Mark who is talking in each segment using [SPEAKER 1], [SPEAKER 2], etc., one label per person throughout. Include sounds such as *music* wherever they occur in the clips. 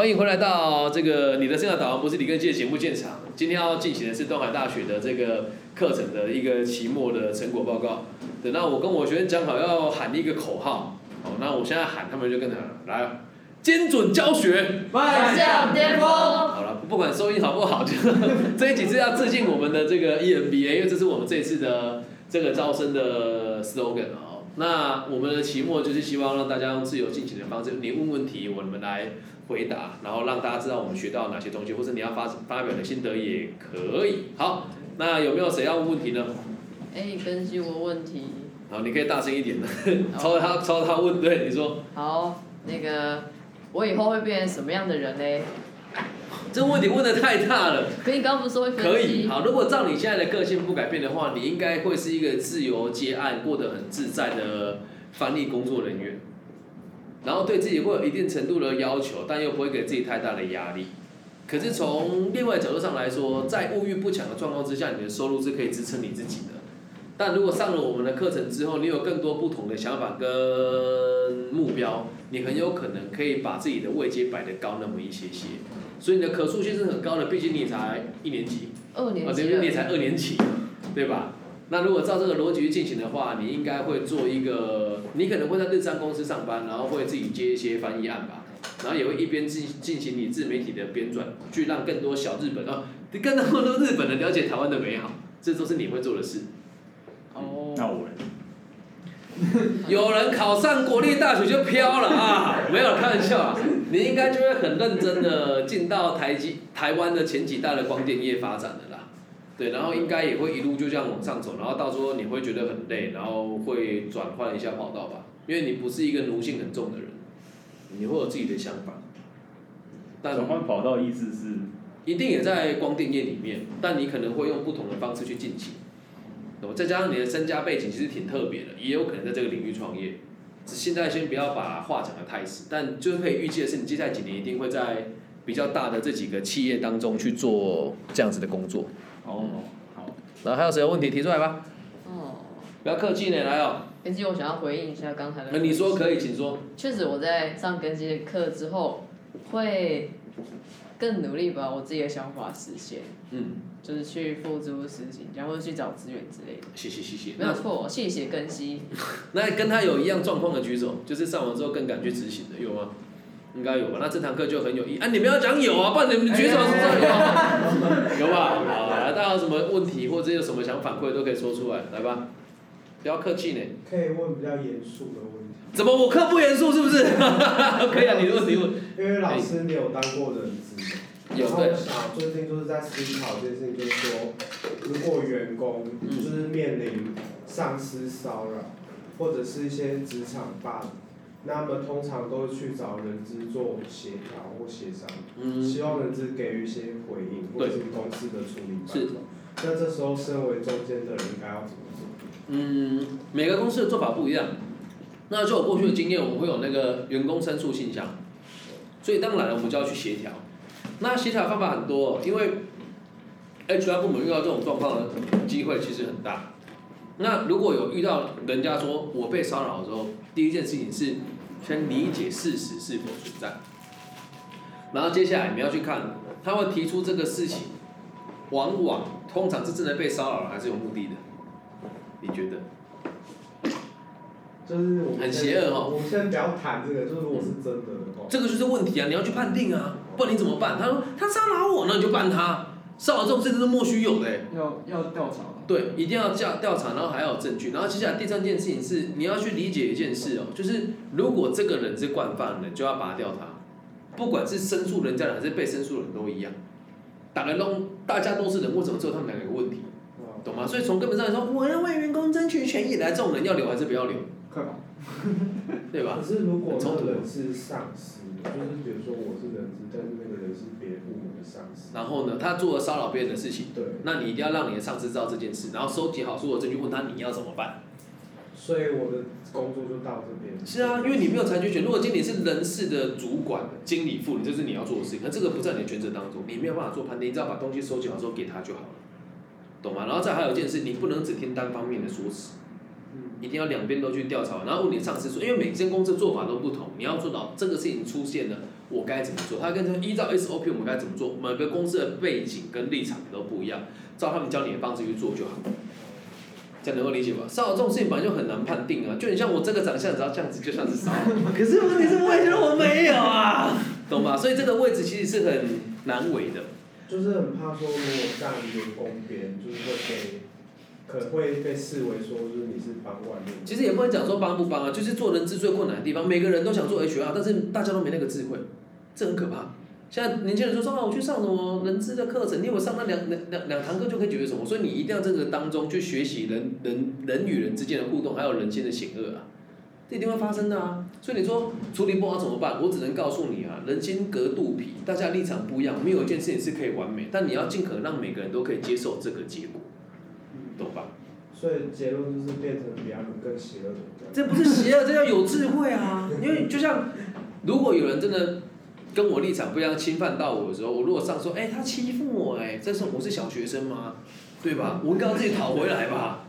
[SPEAKER 1] 欢迎回来到这个你的生涯导航不是李根基的节目现场。今天要进行的是东海大学的这个课程的一个期末的成果报告。等到我跟我学生讲好要喊一个口号，好，那我现在喊，他们就跟着来，精准教学，
[SPEAKER 2] 迈向巅峰。
[SPEAKER 1] 好了，不管收音好不好，就这一集是要致敬我们的这个 EMBA，因为这是我们这次的这个招生的 slogan 啊。那我们的期末就是希望让大家用自由进行的方式，你问问题，我们来回答，然后让大家知道我们学到哪些东西，或者你要发发表的心得也可以。好，那有没有谁要问问题呢？
[SPEAKER 2] 哎，更新我问题。
[SPEAKER 1] 好，你可以大声一点的，抄他抄他问，对，你说。
[SPEAKER 2] 好，那个我以后会变成什么样的人呢？
[SPEAKER 1] 这个问题问的太大了。
[SPEAKER 2] 可以，刚刚不是说
[SPEAKER 1] 可以，好，如果照你现在的个性不改变的话，你应该会是一个自由接案、过得很自在的翻译工作人员。然后对自己会有一定程度的要求，但又不会给自己太大的压力。可是从另外角度上来说，在物欲不强的状况之下，你的收入是可以支撑你自己的。但如果上了我们的课程之后，你有更多不同的想法跟目标，你很有可能可以把自己的位阶摆得高那么一些些。所以你的可塑性是很高的，毕竟你才一年级，
[SPEAKER 2] 二年级，
[SPEAKER 1] 你才二年级，*laughs* 对吧？那如果照这个逻辑去进行的话，你应该会做一个，你可能会在日商公司上班，然后会自己接一些翻译案吧，然后也会一边进进行你自媒体的编撰，去让更多小日本哦，更多日本人了解台湾的美好，这都是你会做的事。
[SPEAKER 2] 哦，
[SPEAKER 3] 那我。*laughs*
[SPEAKER 1] 有人考上国立大学就飘了啊！没有开玩笑啊，你应该就会很认真的进到台积台湾的前几代的光电业发展的啦。对，然后应该也会一路就这样往上走，然后到时候你会觉得很累，然后会转换一下跑道吧，因为你不是一个奴性很重的人，你会有自己的想法。
[SPEAKER 3] 转换跑道意思是？
[SPEAKER 1] 一定也在光电业里面，但你可能会用不同的方式去进行。再加上你的身家背景其实挺特别的，也有可能在这个领域创业。现在先不要把话讲得太死，但就是可以预计的是，你接下来几年一定会在比较大的这几个企业当中去做这样子的工作。
[SPEAKER 3] 哦，好。
[SPEAKER 1] 然后还有谁有问题提出来
[SPEAKER 2] 吧？哦。
[SPEAKER 1] 不要客气呢，来哦。
[SPEAKER 2] 根基，我想要回应一下刚才的。
[SPEAKER 1] 那你说可以，请说。
[SPEAKER 2] 确实，我在上根基的课之后，会更努力把我自己的想法实现。嗯。就是去付诸实行，然后去找资源之类的。
[SPEAKER 1] 谢谢谢谢。
[SPEAKER 2] 没有错，谢谢更新。*laughs*
[SPEAKER 1] 那跟他有一样状况的举手，就是上完之后更敢去执行的，有吗？应该有吧。那这堂课就很有意义。啊，你们要讲有啊，不然你们举手是这样 *laughs* 有吧？好，来，大家有什么问题或者有什么想反馈都可以说出来，来吧。不要客气呢。
[SPEAKER 4] 可以问比较严肃的问题。
[SPEAKER 1] 怎么我课不严肃是不是？*laughs* 可以啊，你的问题问。
[SPEAKER 4] 因为老师你有当过人资。然后我想最近就是在思考这件事情，就是说，如果员工就是面临上司骚扰，或者是一些职场霸凌，那么通常都会去找人资做协调或协商，嗯希望人资给予一些回应，或者是公司的处理办法。那这时候身为中间的人应该要怎么做？
[SPEAKER 1] 嗯，每个公司的做法不一样。那就我过去的经验，我们会有那个员工申诉信箱，所以当然了，我们就要去协调。那协调方法很多，因为 HR 部门遇到这种状况的机会其实很大。那如果有遇到人家说我被骚扰的时候，第一件事情是先理解事实是否存在，然后接下来你要去看他会提出这个事情，往往通常是真的被骚扰了还是有目的的？你觉得？
[SPEAKER 4] 就是我
[SPEAKER 1] 很邪恶哈。
[SPEAKER 4] 我们先不要谈这个，就是如果是真的的话。
[SPEAKER 1] 这个就是问题啊！你要去判定啊。不然你怎么办？他说他骚扰我，那你就办他。骚扰这种事情是莫须有的。
[SPEAKER 5] 要要调查。
[SPEAKER 1] 对，一定要调调查，然后还要有证据。然后接下来第三件事情是，你要去理解一件事哦，就是如果这个人是惯犯人，就要拔掉他。不管是申诉人家人还是被申诉人都一样。打个弄，大家都是人，为什么只有他们两个有问题？懂吗？所以从根本上来说，我要为员工争取权益，来这种人要留还是不要留？
[SPEAKER 5] 快跑。
[SPEAKER 1] 对吧？
[SPEAKER 4] 可是如果那个人是上司，就是比如说我是人资，但是那个人是别部门的上司。
[SPEAKER 1] 然后呢，他做了骚扰别人的事情。
[SPEAKER 4] 对。
[SPEAKER 1] 那你一定要让你的上司知道这件事，然后收集好所有证据，问他你要怎么办。
[SPEAKER 4] 所以我的工作就到这边。
[SPEAKER 1] 是啊，因为你没有裁决权。如果经理是人事的主管、经理、副理，这是你要做的事情。那这个不在你的权责当中，你没有办法做判定，你只要把东西收集好之后给他就好了，懂吗？然后再还有一件事，你不能只听单方面的说辞。一定要两边都去调查，然后问你上司说，因为每间公司做法都不同，你要做到这个事情出现了，我该怎么做，他跟说依照 SOP 我们该怎么做，每个公司的背景跟立场都不一样，照他们教你的方式去做就好。这样能够理解吧？骚扰这种事情本来就很难判定啊，就你像我这个长相，只要这样子就像是骚扰。*laughs* 可是问题是我也觉得我没有啊，*laughs* 懂吧？所以这个位置其实是很难为的。
[SPEAKER 4] 就是很怕说，如果站员工边，就是会被，可能会被视为说，就是你是帮外面。
[SPEAKER 1] 其实也不能讲说帮不帮啊，就是做人资最困难的地方。每个人都想做 HR，但是大家都没那个智慧，这很可怕。现在年轻人说说啊，我去上什么人资的课程，你有上那两两两两堂课就可以解决什么？所以你一定要在这个当中去学习人人人与人之间的互动，还有人间的险恶啊，这一定会发生的啊。所以你说处理不好怎么办？我只能告诉你啊，人心隔肚皮，大家立场不一样，没有一件事情是可以完美，但你要尽可能让每个人都可以接受这个结果，懂吧？
[SPEAKER 4] 所以结论就是变成比他们更邪恶的。
[SPEAKER 1] 这不是邪恶，这叫有智慧啊！因为就像如果有人真的。跟我立场不一样，侵犯到我的时候，我如果上说，哎，他欺负我，哎，这时候我是小学生吗？对吧？我应该要自己讨回来吧。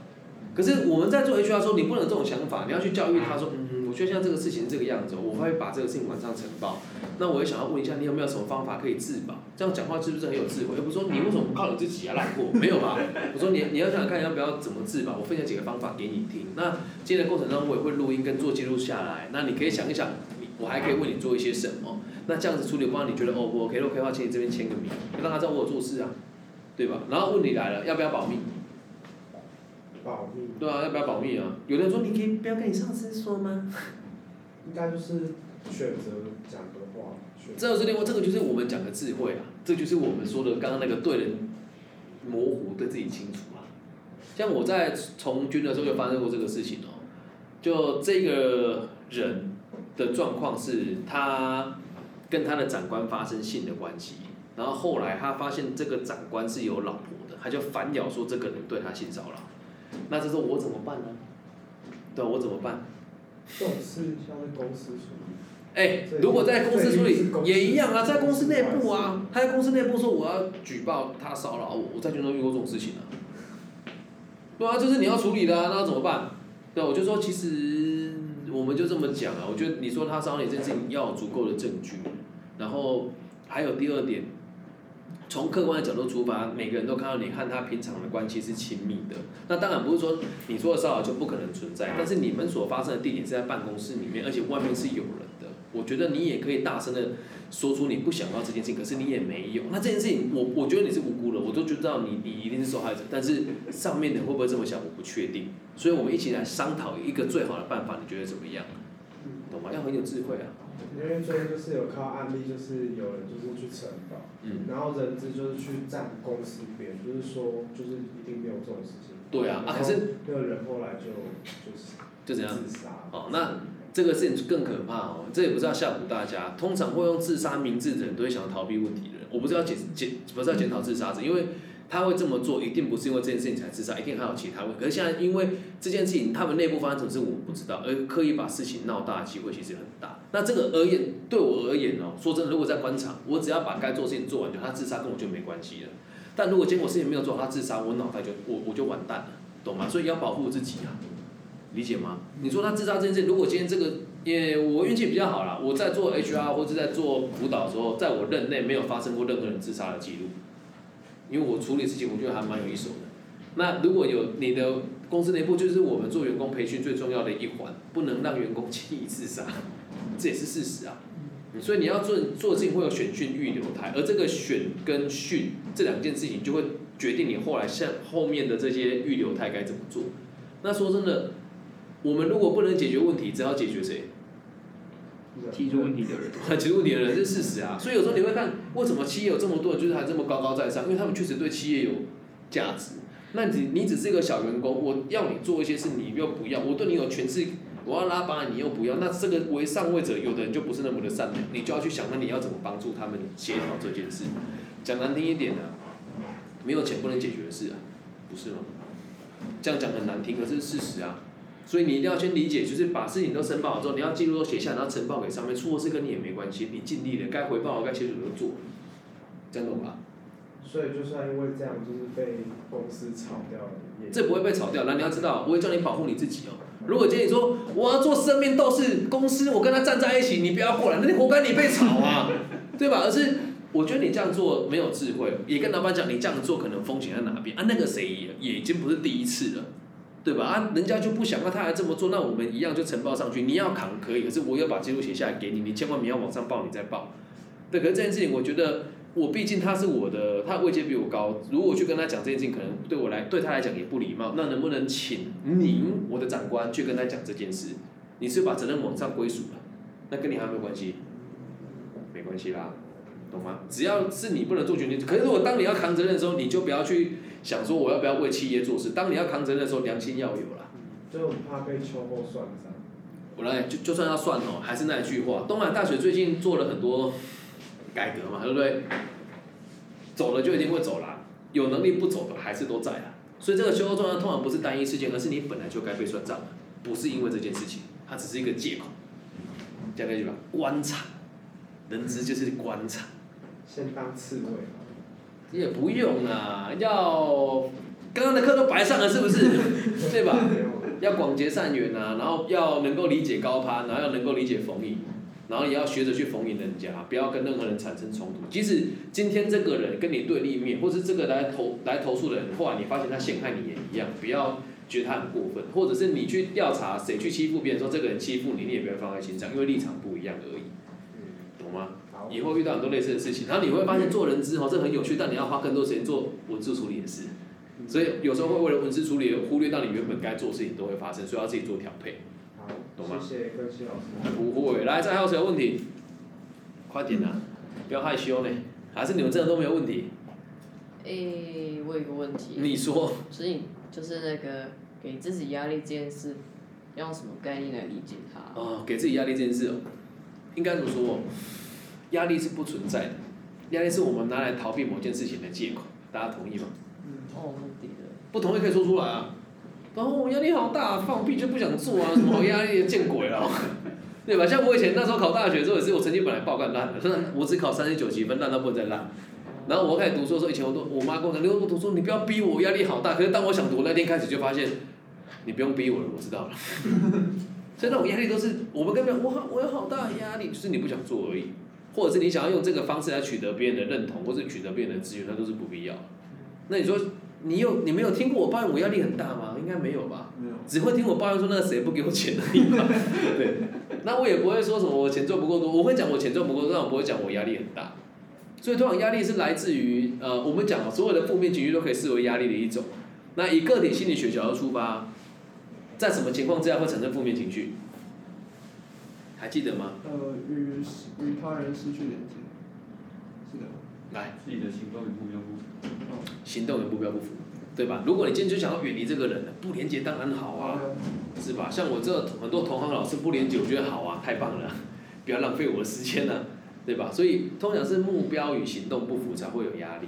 [SPEAKER 1] 可是我们在做 HR 说，你不能这种想法，你要去教育他说，嗯，我觉得像这个事情这个样子，我会把这个事情往上呈报。那我也想要问一下，你有没有什么方法可以自保？这样讲话是不是很有智慧？又不是说你为什么不靠你自己啊，赖过？*laughs* 没有吧？我说你你要想想看，要不要怎么自保？我分享几个方法给你听。那今天的过程中，我也会录音跟做记录下来。那你可以想一想，我还可以为你做一些什么？那这样子处理方案，你觉得 O 不 OK？OK 的话，请你这边签个名，让他知道我有做事啊，对吧？然后问题来了，要不要保密？
[SPEAKER 4] 保密。
[SPEAKER 1] 对啊，要不要保密啊？有的人说你可以不要跟你上司说吗？*laughs*
[SPEAKER 4] 应该就是选择讲的话。
[SPEAKER 1] 这个是另外，这个就是我们讲的智慧啊，这就是我们说的刚刚那个对人模糊，对自己清楚啊。像我在从军的时候就发生过这个事情哦，就这个人。的状况是他跟他的长官发生性的关系，然后后来他发现这个长官是有老婆的，他就反咬说这个人对他性骚扰，那这时候我怎么办呢？对，我怎么办？
[SPEAKER 4] 这种事像在公司处理。
[SPEAKER 1] 哎，如果在公司处理也一样啊，在公司内部啊，他在公司内部说我要举报他骚扰我，我在军中遇过这种事情啊。对啊，就是你要处理的啊，那怎么办？对，我就说其实。我们就这么讲啊，我觉得你说他骚扰你这件事情要有足够的证据，然后还有第二点，从客观的角度出发，每个人都看到你和他平常的关系是亲密的。那当然不是说你说的骚扰就不可能存在，但是你们所发生的地点是在办公室里面，而且外面是有人的。我觉得你也可以大声的说出你不想要这件事情，可是你也没有。那这件事情，我我觉得你是无辜的，我都知道你你一定是受害者，但是上面的会不会这么想，我不确定。所以我们一起来商讨一个最好的办法，你觉得怎么样？要很有智慧啊。
[SPEAKER 4] 因为最近就是有靠案例，就是有人就是去承包，然后人质就是去占公司边，就是说就是一定没有这种事情。
[SPEAKER 1] 对啊，啊可是
[SPEAKER 4] 那个人后来就就是
[SPEAKER 1] 就怎样
[SPEAKER 4] 自杀。
[SPEAKER 1] 哦，那这个事情更可怕哦，这也不是要吓唬大家。通常会用自杀名字的人都会想要逃避问题的人，我不是要检检不是要检讨自杀者，因为。他会这么做，一定不是因为这件事情才自杀，一定还有其他问题。可是现在因为这件事情，他们内部发生什么事我不知道，而刻意把事情闹大的机会其实很大。那这个而言，对我而言哦，说真的，如果在官场，我只要把该做事情做完，就他自杀跟我就没关系了。但如果结果事情没有做，他自杀，我脑袋就我我就完蛋了，懂吗？所以要保护自己啊，理解吗？你说他自杀这件事，如果今天这个，因为我运气比较好啦，我在做 HR 或者在做辅导的时候，在我任内没有发生过任何人自杀的记录。因为我处理事情，我觉得还蛮有一手的。那如果有你的公司内部，就是我们做员工培训最重要的一环，不能让员工轻易自杀，这也是事实啊。所以你要做做事情会有选训预留台，而这个选跟训这两件事情，就会决定你后来像后面的这些预留台该怎么做。那说真的，我们如果不能解决问题，只要解决谁？
[SPEAKER 3] 提出问题的人，*laughs*
[SPEAKER 1] 提出问题的人是事实啊，所以有时候你会看为什么企业有这么多人就是还这么高高在上，因为他们确实对企业有价值。那你你只是一个小员工，我要你做一些事，你又不要，我对你有权势，我要拉拔你又不要，那这个为上位者，有的人就不是那么的善良，你就要去想，那你要怎么帮助他们协调这件事？讲难听一点呢，没有钱不能解决的事啊，不是吗？这样讲很难听，可是事实啊。所以你一定要先理解，就是把事情都申报了之后，你要记录都写下，然后呈报给上面。出错事跟你也没关系，你尽力了，该回报、该写的都做，这样懂吧？
[SPEAKER 4] 所以就算因为这样，就是被公司炒掉了。
[SPEAKER 1] 这不会被炒掉，那你要知道，我会叫你保护你自己哦。如果今天你说我要做生命斗士，公司我跟他站在一起，你不要过来，那你活该你被炒啊，*laughs* 对吧？而是我觉得你这样做没有智慧，也跟老板讲你这样做可能风险在哪边啊？那个谁也也已经不是第一次了，对吧？啊，人家就不想，那他还这么做，那我们一样就呈报上去，你要扛可以，可是我要把记录写下来给你，你千万不要往上报，你再报。对，可是这件事情我觉得。我毕竟他是我的，他的位阶比我高。如果去跟他讲这件事情，可能对我来对他来讲也不礼貌。那能不能请您，我的长官去跟他讲这件事？你是把责任往上归属了，那跟你还有没有关系？没关系啦，懂吗？只要是你不能做决定，可是如果当你要扛责任的时候，你就不要去想说我要不要为企业做事。当你要扛责任的时候，良心要有啦。
[SPEAKER 4] 就怕被秋后算账。
[SPEAKER 1] 我来，就就算要算哦，还是那一句话，东南大学最近做了很多。改革嘛，对不对？走了就一定会走啦，有能力不走的还是都在啊。所以这个秋后算账通常不是单一事件，而是你本来就该被算账的，不是因为这件事情，它只是一个借口。讲那句吧，官场，人资就是官场。
[SPEAKER 4] 先当刺猬。
[SPEAKER 1] 也不用啊，要刚刚的课都白上了，是不是？*laughs* 对吧？要广结善缘啊，然后要能够理解高攀，然后要能够理解逢迎。然后也要学着去逢迎人家，不要跟任何人产生冲突。即使今天这个人跟你对立面，或是这个来投来投诉的人，后来你发现他陷害你也一样，不要觉得他很过分。或者是你去调查谁去欺负别人，说这个人欺负你，你也不要放在心上，因为立场不一样而已。懂吗？以后遇到很多类似的事情，然后你会发现做人之后这很有趣，但你要花更多时间做文字处理的事。所以有时候会为了文字处理而忽略到你原本该做的事情都会发生，所以要自己做调配。
[SPEAKER 4] 谢谢各位老师。
[SPEAKER 1] 不会，来，再还有谁有问题？快点啊！不要害羞呢。还是你们真的都没有问题？
[SPEAKER 2] 诶，我有个问题。
[SPEAKER 1] 你说。
[SPEAKER 2] 所以就是那个给自己压力这件事，要用什么概念来理解它？
[SPEAKER 1] 哦，给自己压力这件事哦，应该怎么说？压力是不存在的，压力是我们拿来逃避某件事情的借口。大家同意吗？
[SPEAKER 2] 嗯，哦，对的。
[SPEAKER 1] 不同意可以说出来啊。然后我压力好大，放屁就不想做啊，什么好压力见鬼了，*laughs* 对吧？像我以前那时候考大学的时候也是，我成绩本来爆干烂的，我只考三十九几分，烂到不能再烂。然后我开始读书的时候，以前我都我妈跟我讲，你不读书，你不要逼我，压力好大。可是当我想读那天开始，就发现你不用逼我了，我知道了。*laughs* 所以那种压力都是我们根本我好我有好大的压力，就是你不想做而已，或者是你想要用这个方式来取得别人的认同，或者取得别人的资源，那都是不必要。那你说？你有你没有听过我抱怨我压力很大吗？应该没有吧。
[SPEAKER 4] 没有。
[SPEAKER 1] 只会听我抱怨说那个谁不给我钱而已嘛。*laughs* 对。那我也不会说什么我钱赚不够多，我会讲我钱赚不够多，但我不会讲我压力很大。所以通常压力是来自于呃，我们讲所有的负面情绪都可以视为压力的一种。那以个体心理学角度出发，在什么情况之下会产生负面情绪？还记得吗？
[SPEAKER 5] 呃，与与他人失去连接。是的。
[SPEAKER 1] 来。
[SPEAKER 3] 自己的行动与目标不符。
[SPEAKER 1] 行动与目标不符，对吧？如果你今天就想要远离这个人，不连接当然好啊，是吧？像我这很多同行老师不连接，我觉得好啊，太棒了，*laughs* 不要浪费我的时间了，对吧？所以通常是目标与行动不符才会有压力，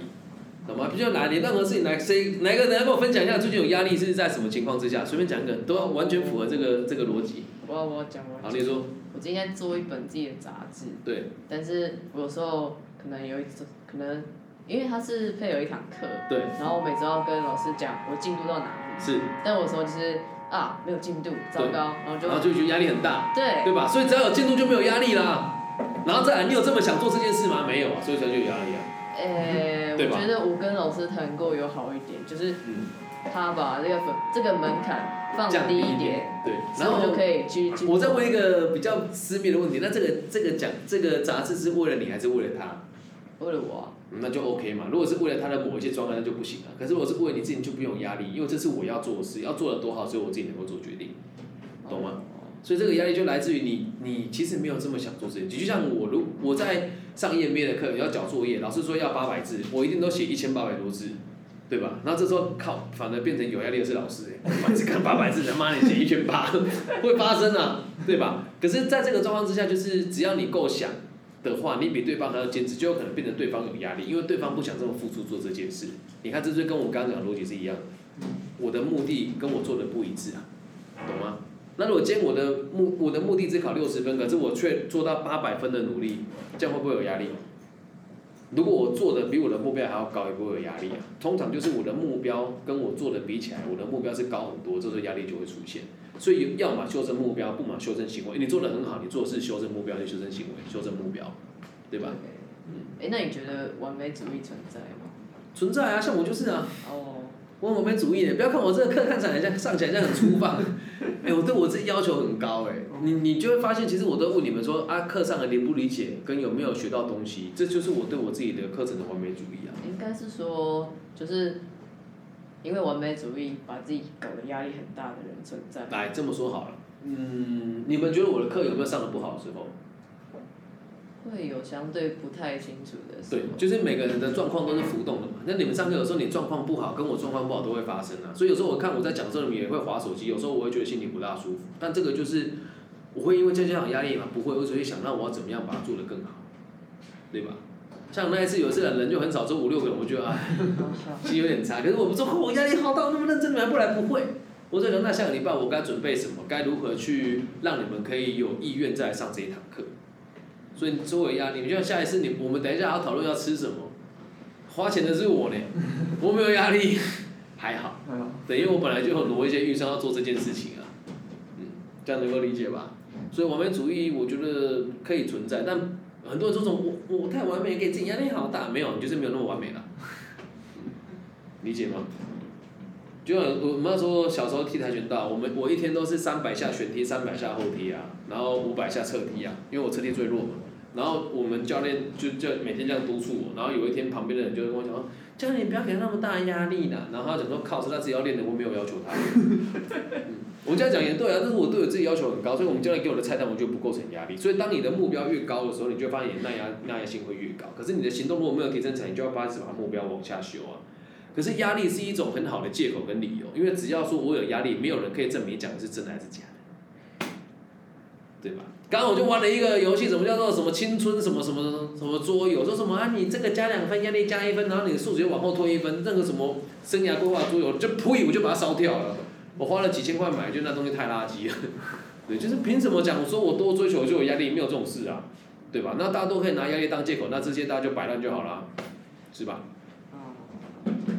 [SPEAKER 1] 懂吗？比如哪你任何事情来，谁哪个人来跟我分享一下最近有压力是在什么情况之下？随便讲一个，都要完全符合这个这个逻辑。
[SPEAKER 2] 我我讲我。
[SPEAKER 1] 好，你说。
[SPEAKER 2] 我今天做一本自己的杂志。
[SPEAKER 1] 对。
[SPEAKER 2] 但是我有时候可能有一次可能。因为它是配有一堂课，
[SPEAKER 1] 对，
[SPEAKER 2] 然后我每周要跟老师讲我进度到哪里，
[SPEAKER 1] 是，
[SPEAKER 2] 但我说就是啊没有进度，糟糕，然后就
[SPEAKER 1] 然后就觉得压力很大，
[SPEAKER 2] 对，
[SPEAKER 1] 对吧？所以只要有进度就没有压力啦。然后再来，你有这么想做这件事吗？没有啊，所以才就有压力啊。
[SPEAKER 2] 诶，我觉得我跟老师谈过有好一点，就是他把这个门这个门槛放低一点，
[SPEAKER 1] 对，
[SPEAKER 2] 然后就可以去。
[SPEAKER 1] 我再问一个比较私密的问题，那这个这个讲这个杂志是为了你还是为了他？
[SPEAKER 2] 为了我。
[SPEAKER 1] 那就 OK 嘛。如果是为了他的某一些状态，那就不行了。可是我是为了你自己，就不用压力，因为这是我要做的事，要做的多好，所以我自己能够做决定，懂吗？所以这个压力就来自于你，你其实没有这么想做事情。就像我，如我在上 EMBA 的课要交作业，老师说要八百字，我一定都写一千八百多字，对吧？然后这时候靠，反而变成有压力的是老师，每次看八百字，他妈你写一千八，*laughs* 会发生啊，对吧？可是在这个状况之下，就是只要你够想。的话，你比对方还要坚持，就有可能变成对方有压力，因为对方不想这么付出做这件事。你看，这就跟我刚刚讲的逻辑是一样。我的目的跟我做的不一致啊，懂吗？那如果今天我的目我的目的只考六十分，可是我却做到八百分的努力，这样会不会有压力？如果我做的比我的目标还要高，也不会有压力啊。通常就是我的目标跟我做的比起来，我的目标是高很多，这时候压力就会出现。所以要么修正目标，不嘛修正行为。你做的很好，你做的是修正目标，就修正行为，修正目标，对吧？
[SPEAKER 2] 嗯。哎，那你觉得完美主义存在吗？
[SPEAKER 1] 存在啊，像我就是啊。哦。我完美主义的，不要看我这个课看起来像上起来像很粗放，*laughs* 哎，我对我自己要求很高哎。你你就会发现，其实我都问你们说啊，课上的理不理解跟有没有学到东西，这就是我对我自己的课程的完美主义啊。
[SPEAKER 2] 应该是说，就是因为完美主义把自己搞得压力很大的人存在。
[SPEAKER 1] 来这么说好了，嗯，你们觉得我的课有没有上的不好的时候？
[SPEAKER 2] 会有相对不太清楚的。
[SPEAKER 1] 对，就是每个人的状况都是浮动的嘛。那你们上课有时候你状况不好，跟我状况不好都会发生啊。所以有时候我看我在讲这里也会划手机，有时候我会觉得心里不大舒服。但这个就是我会因为这样压力嘛，不会，我只会想让我要怎么样把它做得更好，对吧？像那一次有一次人就很少，只有五六个人，我觉得啊，其实有点差。可是我不说我压力好大，那么认真，你们还不来？不会。我在想那下个礼拜我该准备什么？该如何去让你们可以有意愿再上这一堂课？所以作为压力，你就像下一次你我们等一下要讨论要吃什么，花钱的是我呢，*laughs* 我没有压力，*laughs* 还好，等于我本来就挪一些预算要做这件事情啊，嗯，这样能够理解吧？所以完美主义我觉得可以存在，但很多人说我我太完美给自己压力好大，没有，你就是没有那么完美了，*laughs* 理解吗？就像我们那时候小时候踢跆拳道，我们我一天都是三百下旋踢，三百下后踢啊，然后五百下侧踢啊，因为我侧踢最弱嘛。然后我们教练就就每天这样督促我，然后有一天旁边的人就跟我讲说：“教练，你不要给他那么大压力啦。”然后他讲说：“靠，是他自己要练的，我没有要求他。”我这样讲也对啊，但是我对我自己要求很高，所以我们教练给我的菜单我就不构成压力。所以当你的目标越高的时候，你就发现你耐压耐压性会越高。可是你的行动如果没有提升成，你就要开始把目标往下修啊。可是压力是一种很好的借口跟理由，因为只要说我有压力，没有人可以证明讲的是真的还是假的，对吧？刚刚我就玩了一个游戏，什么叫做什么青春什么什么什么桌游，说什么啊你这个加两分，压力加一分，然后你的数学往后推一分，那个什么生涯规划桌游，就呸，我就把它烧掉了。我花了几千块买，就那东西太垃圾了。*laughs* 对，就是凭什么讲我说我多追求就有压力？没有这种事啊，对吧？那大家都可以拿压力当借口，那这些大家就摆烂就好了，是吧？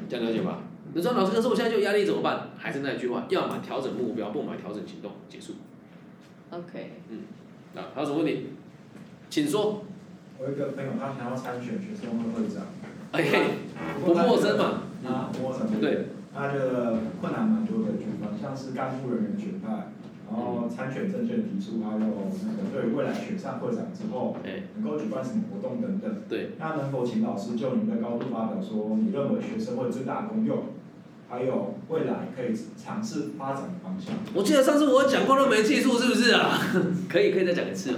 [SPEAKER 1] 这样了解吧？你说老师，可是我现在就有压力怎么办？还是那句话，要么调整目标，不买调整行动，结束。
[SPEAKER 2] OK。
[SPEAKER 1] 嗯。啊，还有什么问题？请说。
[SPEAKER 6] 我一个朋友，他想要参选学生会会长。
[SPEAKER 1] 哎，不陌生嘛。
[SPEAKER 6] 啊，不陌生。对。他的困难蛮多的地方，像是干部人员选派。然后参选证券提出，还有那个对未来选上会长之后，能够举办什么活动等等。
[SPEAKER 1] 对。
[SPEAKER 6] 那能否请老师就您的高度发表说，你认为学生会最大的功用，还有未来可以尝试发展的方向？
[SPEAKER 1] 我记得上次我讲过都没记住，是不是啊？*laughs* 可以，可以再讲一次。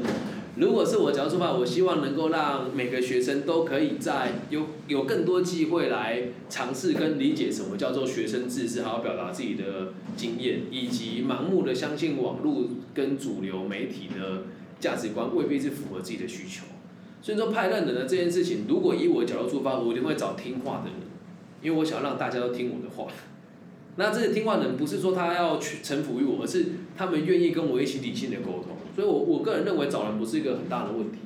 [SPEAKER 1] 如果是我讲出发，我希望能够让每个学生都可以在有有更多机会来尝试跟理解什么叫做学生自识，还要表达自己的经验，以及盲目的相信网络跟主流媒体的价值观未必是符合自己的需求。所以说派任的呢这件事情，如果以我角度出发，我一定会找听话的人，因为我想让大家都听我的话。那这个听话人不是说他要去臣服于我，而是他们愿意跟我一起理性的沟通。所以，我我个人认为找人不是一个很大的问题，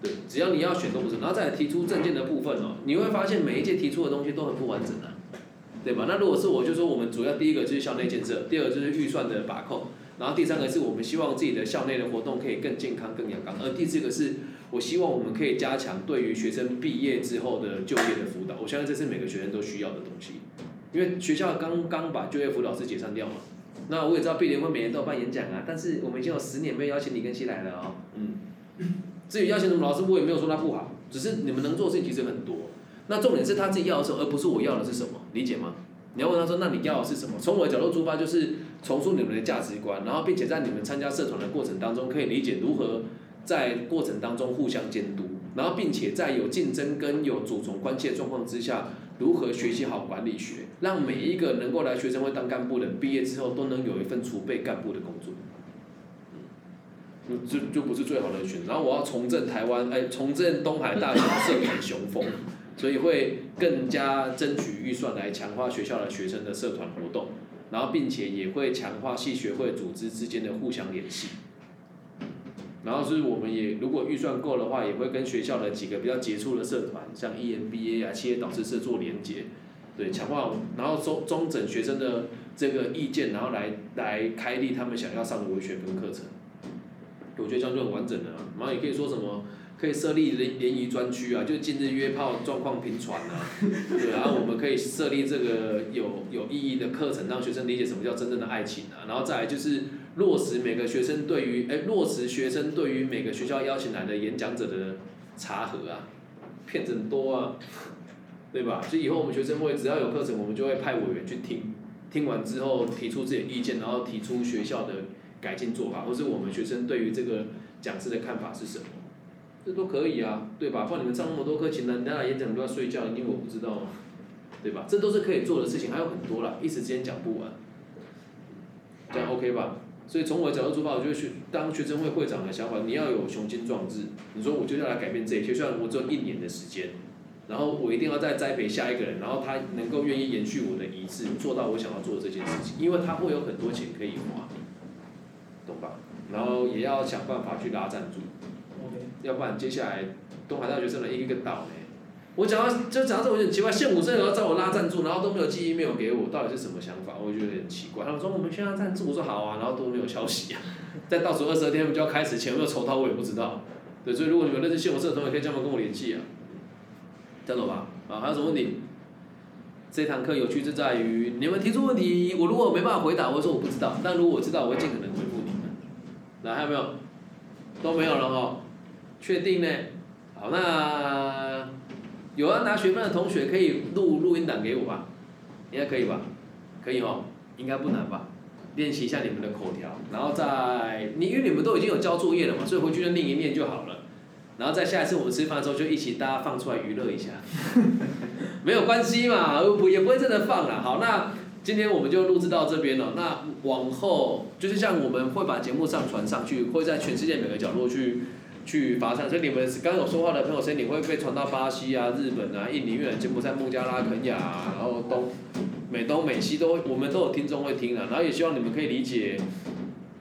[SPEAKER 1] 对，只要你要选都不是。然后再提出证件的部分哦，你会发现每一届提出的东西都很不完整啊，对吧？那如果是我就说，我们主要第一个就是校内建设，第二个就是预算的把控，然后第三个是我们希望自己的校内的活动可以更健康、更阳刚，而第四个是我希望我们可以加强对于学生毕业之后的就业的辅导。我相信这是每个学生都需要的东西，因为学校刚刚把就业辅导师解散掉嘛。那我也知道毕联会每年都有办演讲啊，但是我们已经有十年没有邀请李根熙来了哦。嗯。至于邀请什么老师，我也没有说他不好，只是你们能做的事情其实很多。那重点是他自己要的时候，而不是我要的是什么，理解吗？你要问他说，那你要的是什么？从我的角度出发，就是重塑你们的价值观，然后并且在你们参加社团的过程当中，可以理解如何在过程当中互相监督，然后并且在有竞争跟有主从关系的状况之下。如何学习好管理学，让每一个能够来学生会当干部的，毕业之后都能有一份储备干部的工作，嗯，就就不是最好的选。然后我要重振台湾，哎，重振东海大学社团雄风，所以会更加争取预算来强化学校的学生的社团活动，然后并且也会强化系学会组织之间的互相联系。然后是我们也如果预算够的话，也会跟学校的几个比较杰出的社团，像 EMBA 啊、企业导师社做连接，对，强化，然后中中整学生的这个意见，然后来来开立他们想要上的文学跟课程。我觉得这样就很完整了，然后也可以说什么。可以设立联联谊专区啊，就近日约炮状况频传啊，对，然后我们可以设立这个有有意义的课程，让学生理解什么叫真正的爱情啊，然后再来就是落实每个学生对于哎落实学生对于每个学校邀请来的演讲者的查核啊，骗子很多啊，对吧？就以以后我们学生会只要有课程，我们就会派委员去听，听完之后提出自己的意见，然后提出学校的改进做法，或是我们学生对于这个讲师的看法是什么。这都可以啊，对吧？放你们上那么多课，请人家来演讲都要睡觉，因为我不知道嘛，对吧？这都是可以做的事情，还有很多啦，一时之间讲不完，这样 OK 吧？所以从我的角度出发，我觉得学当学生会会长的想法，你要有雄心壮志。你说我就要来改变这一切，虽然我只有一年的时间，然后我一定要再栽培下一个人，然后他能够愿意延续我的遗志，做到我想要做的这件事情，因为他会有很多钱可以花，懂吧？然后也要想办法去拉赞助。要不然接下来东海大学生的一个个倒呢？我讲到就讲到这，我很奇怪，现武生要找我拉赞助，然后都没有记忆没有给我，到底是什么想法？我觉得有点奇怪。他们说我们需要赞助，我说好啊，然后都没有消息啊。在倒数二十二天，我们就要开始，钱有没有筹到我也不知道。对，所以如果你们认识现武社的同学，可以叫他们跟我联系啊。这样懂吧？啊，还有什么问题？这堂课有趣就在于你们提出问题，我如果没办法回答，我说我不知道。但如果我知道，我会尽可能回复你们。来，还有没有？都没有了哈。确定呢？好，那有要拿学分的同学可以录录音档给我吧？应该可以吧？可以哦，应该不难吧？练习一下你们的口条，然后再你因为你们都已经有交作业了嘛，所以回去就练一练就好了。然后在下一次我们吃饭的时候就一起大家放出来娱乐一下，*laughs* 没有关系嘛，不也不会真的放了。好，那今天我们就录制到这边了。那往后就是像我们会把节目上传上去，会在全世界每个角落去。去发唱，所以你们刚有说话的朋友，声音会被传到巴西啊、日本啊、印尼、越南、柬埔寨、孟加拉、肯亚，然后东、美东、美西都，我们都有听众会听啊。然后也希望你们可以理解，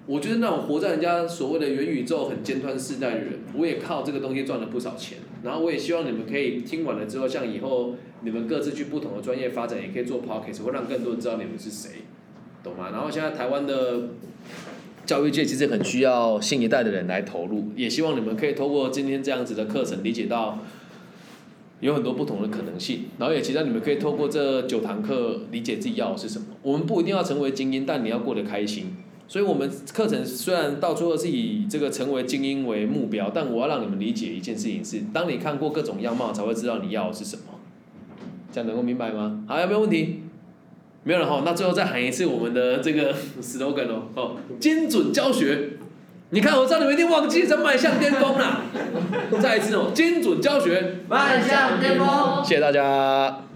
[SPEAKER 1] 我就是那种活在人家所谓的元宇宙很尖端世代的人，我也靠这个东西赚了不少钱。然后我也希望你们可以听完了之后，像以后你们各自去不同的专业发展，也可以做 podcast，会让更多人知道你们是谁，懂吗？然后现在台湾的。教育界其实很需要新一代的人来投入，也希望你们可以透过今天这样子的课程，理解到有很多不同的可能性，然后也期待你们可以透过这九堂课理解自己要的是什么。我们不一定要成为精英，但你要过得开心。所以，我们课程虽然到最后是以这个成为精英为目标，但我要让你们理解一件事情是：当你看过各种样貌，才会知道你要的是什么。这样能够明白吗？好，有没有问题？没有了哈，那最后再喊一次我们的这个 *laughs* slogan 哦，哦，精准教学。你看，我知道你们一定忘记这迈向巅峰了。再一次哦，精准教学，
[SPEAKER 2] 迈向巅峰。
[SPEAKER 1] 谢谢大家。